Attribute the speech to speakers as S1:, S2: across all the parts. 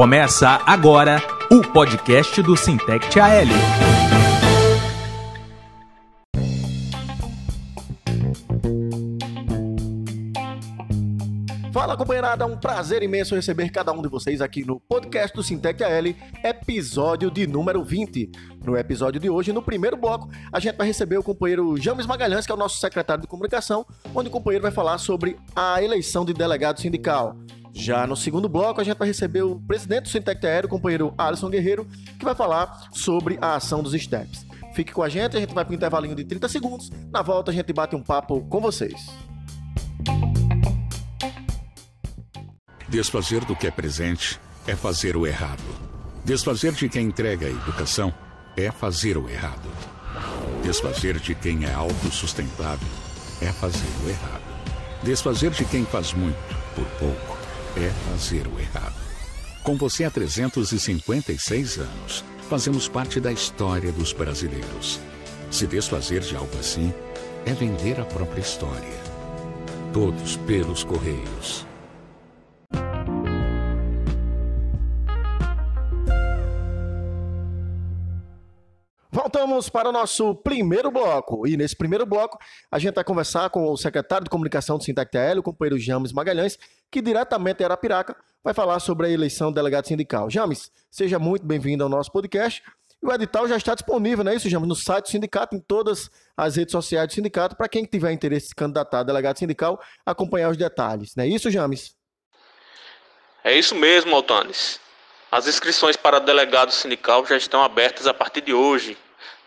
S1: Começa agora o podcast do Sintect AL.
S2: Fala companheirada, é um prazer imenso receber cada um de vocês aqui no podcast do Sintec AL, episódio de número 20. No episódio de hoje, no primeiro bloco, a gente vai receber o companheiro James Magalhães, que é o nosso secretário de comunicação, onde o companheiro vai falar sobre a eleição de delegado sindical. Já no segundo bloco, a gente vai receber o presidente do Sintec Aéreo, o companheiro Alisson Guerreiro, que vai falar sobre a ação dos STEPs. Fique com a gente, a gente vai para um intervalinho de 30 segundos. Na volta, a gente bate um papo com vocês.
S3: Desfazer do que é presente é fazer o errado. Desfazer de quem entrega a educação é fazer o errado. Desfazer de quem é autossustentável é fazer o errado. Desfazer de quem faz muito por pouco é fazer o errado. Com você há 356 anos, fazemos parte da história dos brasileiros. Se desfazer de algo assim é vender a própria história. Todos pelos Correios.
S2: Voltamos para o nosso primeiro bloco. E nesse primeiro bloco, a gente vai conversar com o secretário de comunicação do Sintec TL, o companheiro James Magalhães, que diretamente de Arapiraca vai falar sobre a eleição do delegado sindical. James, seja muito bem-vindo ao nosso podcast. O edital já está disponível, não é isso, James? No site do sindicato, em todas as redes sociais do sindicato, para quem tiver interesse em se candidatar a delegado sindical, acompanhar os detalhes. Não é isso, James?
S4: É isso mesmo, Altanes. As inscrições para delegado sindical já estão abertas a partir de hoje,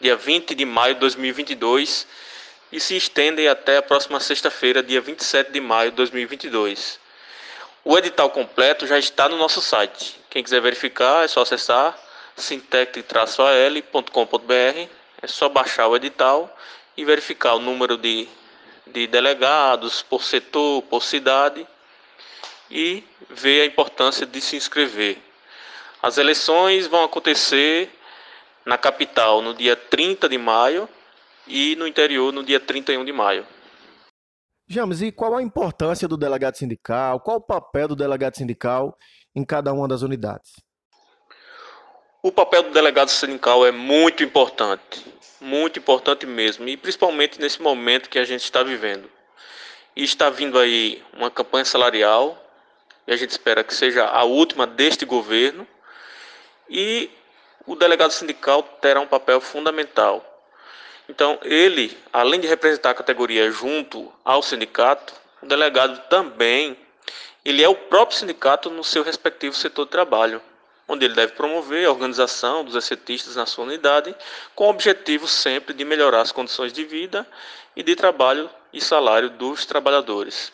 S4: dia 20 de maio de 2022, e se estendem até a próxima sexta-feira, dia 27 de maio de 2022. O edital completo já está no nosso site. Quem quiser verificar é só acessar sintec-al.com.br, é só baixar o edital e verificar o número de, de delegados por setor, por cidade e ver a importância de se inscrever. As eleições vão acontecer na capital no dia 30 de maio e no interior no dia 31 de maio.
S2: James, e qual a importância do delegado sindical? Qual o papel do delegado sindical em cada uma das unidades?
S4: O papel do delegado sindical é muito importante, muito importante mesmo, e principalmente nesse momento que a gente está vivendo. E está vindo aí uma campanha salarial, e a gente espera que seja a última deste governo, e o delegado sindical terá um papel fundamental. Então, ele, além de representar a categoria junto ao sindicato, o delegado também, ele é o próprio sindicato no seu respectivo setor de trabalho, onde ele deve promover a organização dos excetistas na sua unidade, com o objetivo sempre de melhorar as condições de vida e de trabalho e salário dos trabalhadores.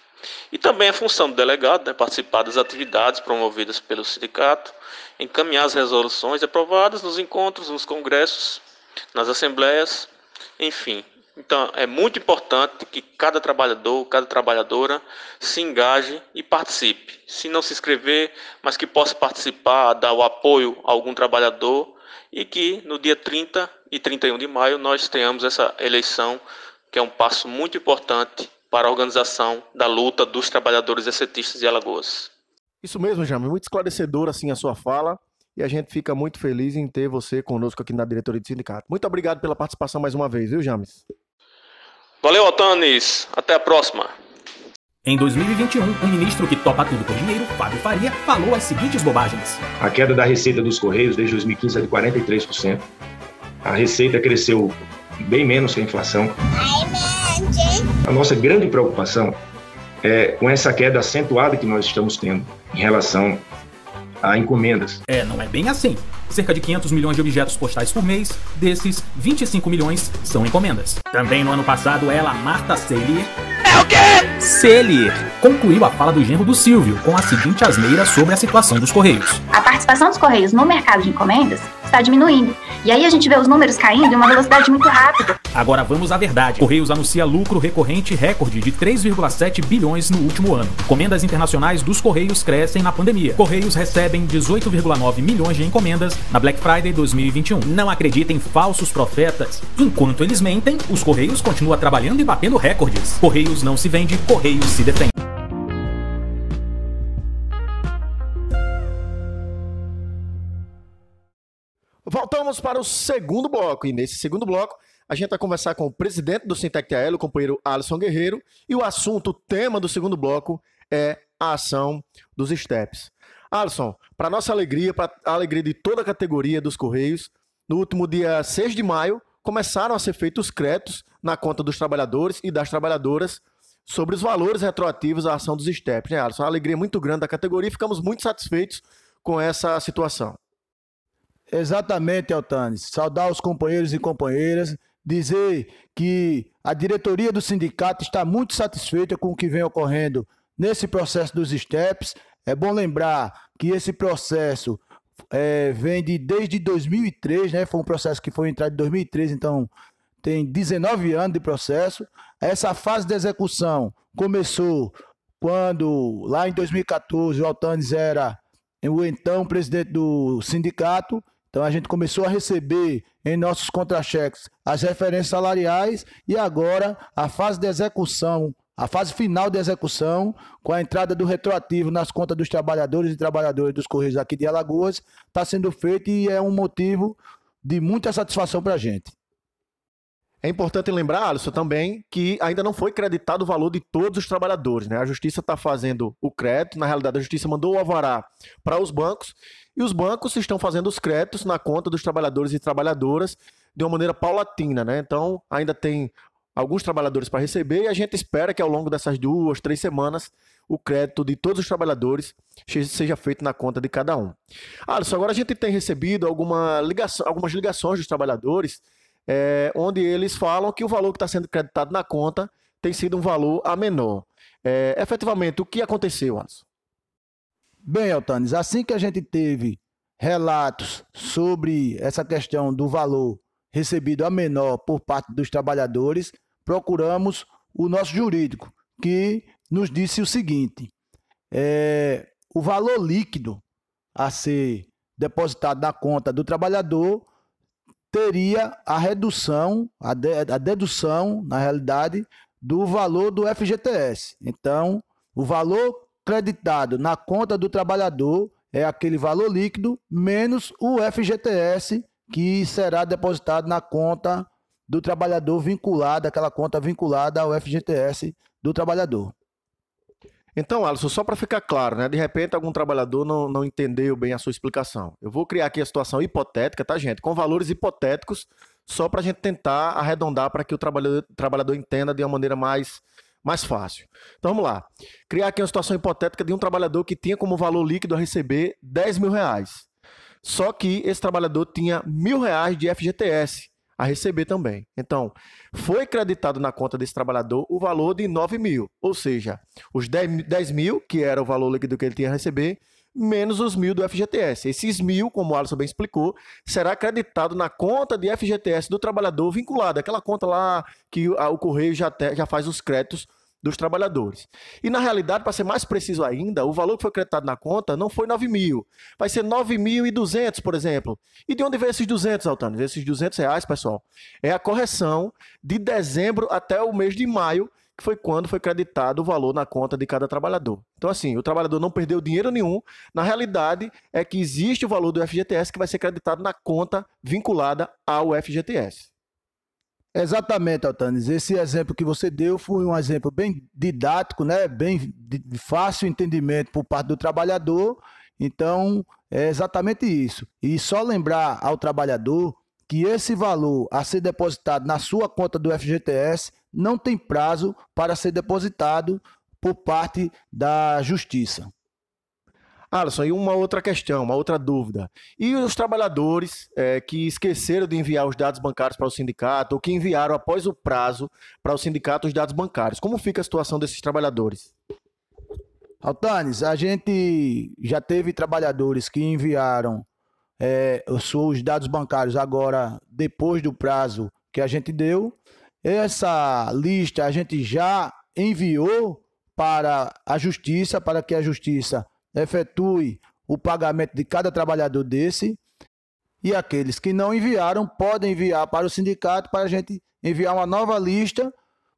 S4: E também a função do delegado, né, participar das atividades promovidas pelo sindicato, encaminhar as resoluções aprovadas nos encontros, nos congressos, nas assembleias, enfim. Então, é muito importante que cada trabalhador, cada trabalhadora se engaje e participe. Se não se inscrever, mas que possa participar, dar o apoio a algum trabalhador e que no dia 30 e 31 de maio nós tenhamos essa eleição, que é um passo muito importante para a organização da luta dos trabalhadores excetistas de Alagoas.
S2: Isso mesmo, Jaime. Muito esclarecedor assim a sua fala. E a gente fica muito feliz em ter você conosco aqui na diretoria do sindicato. Muito obrigado pela participação mais uma vez, viu, James?
S4: Valeu, Otanes. Até a próxima.
S1: Em 2021, o ministro que topa tudo por dinheiro, Fábio Faria, falou as seguintes bobagens.
S5: A queda da receita dos Correios desde 2015 é de 43%. A receita cresceu bem menos que a inflação. A nossa grande preocupação é com essa queda acentuada que nós estamos tendo em relação a encomendas.
S1: É, não é bem assim. Cerca de 500 milhões de objetos postais por mês, desses, 25 milhões são encomendas. Também no ano passado, ela, Marta Celir. É o quê? Celir concluiu a fala do genro do Silvio com a seguinte asneira sobre a situação dos Correios.
S6: A participação dos Correios no mercado de encomendas está diminuindo. E aí a gente vê os números caindo em uma velocidade muito rápida.
S1: Agora vamos à verdade. Correios anuncia lucro recorrente recorde de 3,7 bilhões no último ano. Encomendas internacionais dos Correios crescem na pandemia. Correios recebem 18,9 milhões de encomendas na Black Friday 2021. Não acreditem em falsos profetas. Enquanto eles mentem, os Correios continuam trabalhando e batendo recordes. Correios não se vende, Correios se defende.
S2: Voltamos para o segundo bloco. E nesse segundo bloco, a gente vai conversar com o presidente do Sintec TL, o companheiro Alisson Guerreiro. E o assunto, o tema do segundo bloco é a ação dos STEPs. Alisson, para nossa alegria, para a alegria de toda a categoria dos Correios, no último dia 6 de maio, começaram a ser feitos créditos na conta dos trabalhadores e das trabalhadoras sobre os valores retroativos à ação dos STEPs, né, Alisson? Uma alegria muito grande da categoria e ficamos muito satisfeitos com essa situação.
S7: Exatamente, Altanes. Saudar os companheiros e companheiras, dizer que a diretoria do sindicato está muito satisfeita com o que vem ocorrendo nesse processo dos STEPs. É bom lembrar que esse processo é, vem de desde 2003, né? Foi um processo que foi entrado em 2003, então tem 19 anos de processo. Essa fase de execução começou quando, lá em 2014, o Altanes era o então presidente do sindicato. Então a gente começou a receber em nossos contra-cheques as referências salariais e agora a fase de execução, a fase final de execução, com a entrada do retroativo nas contas dos trabalhadores e trabalhadoras dos Correios aqui de Alagoas, está sendo feito e é um motivo de muita satisfação para a gente.
S2: É importante lembrar, Alisson, também que ainda não foi creditado o valor de todos os trabalhadores. Né? A Justiça está fazendo o crédito, na realidade, a Justiça mandou o alvará para os bancos e os bancos estão fazendo os créditos na conta dos trabalhadores e trabalhadoras de uma maneira paulatina. Né? Então, ainda tem alguns trabalhadores para receber e a gente espera que ao longo dessas duas, três semanas o crédito de todos os trabalhadores seja feito na conta de cada um. Alisson, agora a gente tem recebido alguma ligação, algumas ligações dos trabalhadores é, onde eles falam que o valor que está sendo creditado na conta tem sido um valor a menor. É, efetivamente, o que aconteceu, Alisson?
S7: Bem, Altanes, assim que a gente teve relatos sobre essa questão do valor recebido a menor por parte dos trabalhadores, procuramos o nosso jurídico, que nos disse o seguinte: é, o valor líquido a ser depositado na conta do trabalhador teria a redução, a, de, a dedução, na realidade, do valor do FGTS. Então, o valor creditado na conta do trabalhador é aquele valor líquido menos o FGTS que será depositado na conta do trabalhador vinculada, aquela conta vinculada ao FGTS do trabalhador.
S2: Então, Alisson, só para ficar claro, né? De repente algum trabalhador não, não entendeu bem a sua explicação. Eu vou criar aqui a situação hipotética, tá, gente? Com valores hipotéticos, só para a gente tentar arredondar para que o trabalhador, trabalhador entenda de uma maneira mais, mais fácil. Então vamos lá. Criar aqui uma situação hipotética de um trabalhador que tinha como valor líquido a receber 10 mil reais. Só que esse trabalhador tinha mil reais de FGTS a receber também. Então, foi creditado na conta desse trabalhador o valor de 9 mil, ou seja, os 10, 10 mil, que era o valor líquido que ele tinha a receber, menos os mil do FGTS. Esses mil, como o Alisson bem explicou, será creditado na conta de FGTS do trabalhador vinculado, aquela conta lá que o Correio já, te, já faz os créditos dos trabalhadores. E na realidade, para ser mais preciso ainda, o valor que foi creditado na conta não foi 9 mil, vai ser 9.200, por exemplo. E de onde vem esses 200, Altano? Esses 200 reais, pessoal, é a correção de dezembro até o mês de maio, que foi quando foi creditado o valor na conta de cada trabalhador. Então, assim, o trabalhador não perdeu dinheiro nenhum. Na realidade, é que existe o valor do FGTS que vai ser creditado na conta vinculada ao FGTS.
S7: Exatamente, Altanes. Esse exemplo que você deu foi um exemplo bem didático, né? bem de fácil entendimento por parte do trabalhador. Então, é exatamente isso. E só lembrar ao trabalhador que esse valor a ser depositado na sua conta do FGTS não tem prazo para ser depositado por parte da Justiça.
S2: Alisson, e uma outra questão, uma outra dúvida. E os trabalhadores é, que esqueceram de enviar os dados bancários para o sindicato ou que enviaram após o prazo para o sindicato os dados bancários? Como fica a situação desses trabalhadores?
S7: Altanes, a gente já teve trabalhadores que enviaram é, os dados bancários agora depois do prazo que a gente deu. Essa lista a gente já enviou para a justiça, para que a justiça efetue o pagamento de cada trabalhador desse. E aqueles que não enviaram podem enviar para o sindicato para a gente enviar uma nova lista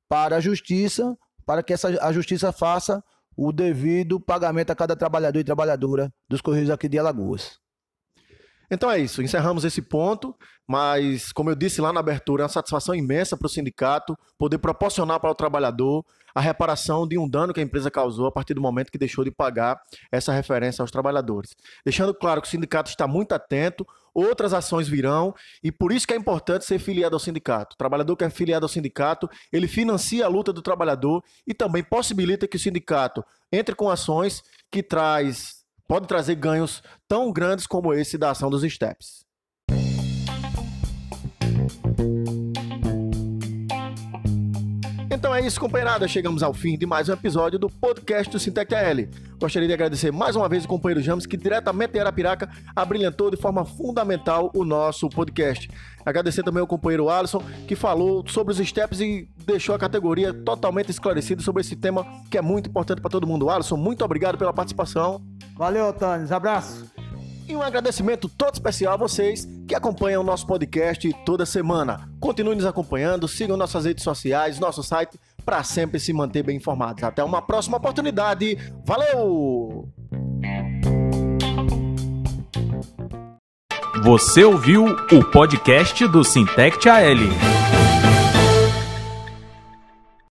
S7: para a justiça, para que essa, a justiça faça o devido pagamento a cada trabalhador e trabalhadora dos Correios aqui de Alagoas.
S2: Então é isso, encerramos esse ponto, mas como eu disse lá na abertura, é uma satisfação imensa para o sindicato poder proporcionar para o trabalhador a reparação de um dano que a empresa causou a partir do momento que deixou de pagar essa referência aos trabalhadores. Deixando claro que o sindicato está muito atento, outras ações virão e por isso que é importante ser filiado ao sindicato. O trabalhador que é filiado ao sindicato, ele financia a luta do trabalhador e também possibilita que o sindicato entre com ações que traz pode trazer ganhos tão grandes como esse da ação dos STEPs. Então é isso, companheirada. Chegamos ao fim de mais um episódio do podcast do Sintec AL. Gostaria de agradecer mais uma vez o companheiro James, que diretamente de Arapiraca abrilhantou de forma fundamental o nosso podcast. Agradecer também ao companheiro Alisson, que falou sobre os steps e deixou a categoria totalmente esclarecida sobre esse tema que é muito importante para todo mundo. Alisson, muito obrigado pela participação.
S7: Valeu, Tânis. Abraço.
S2: E um agradecimento todo especial a vocês que acompanham o nosso podcast toda semana. Continue nos acompanhando, sigam nossas redes sociais, nosso site, para sempre se manter bem informados. Até uma próxima oportunidade. Valeu!
S1: Você ouviu o podcast do Sintect AL.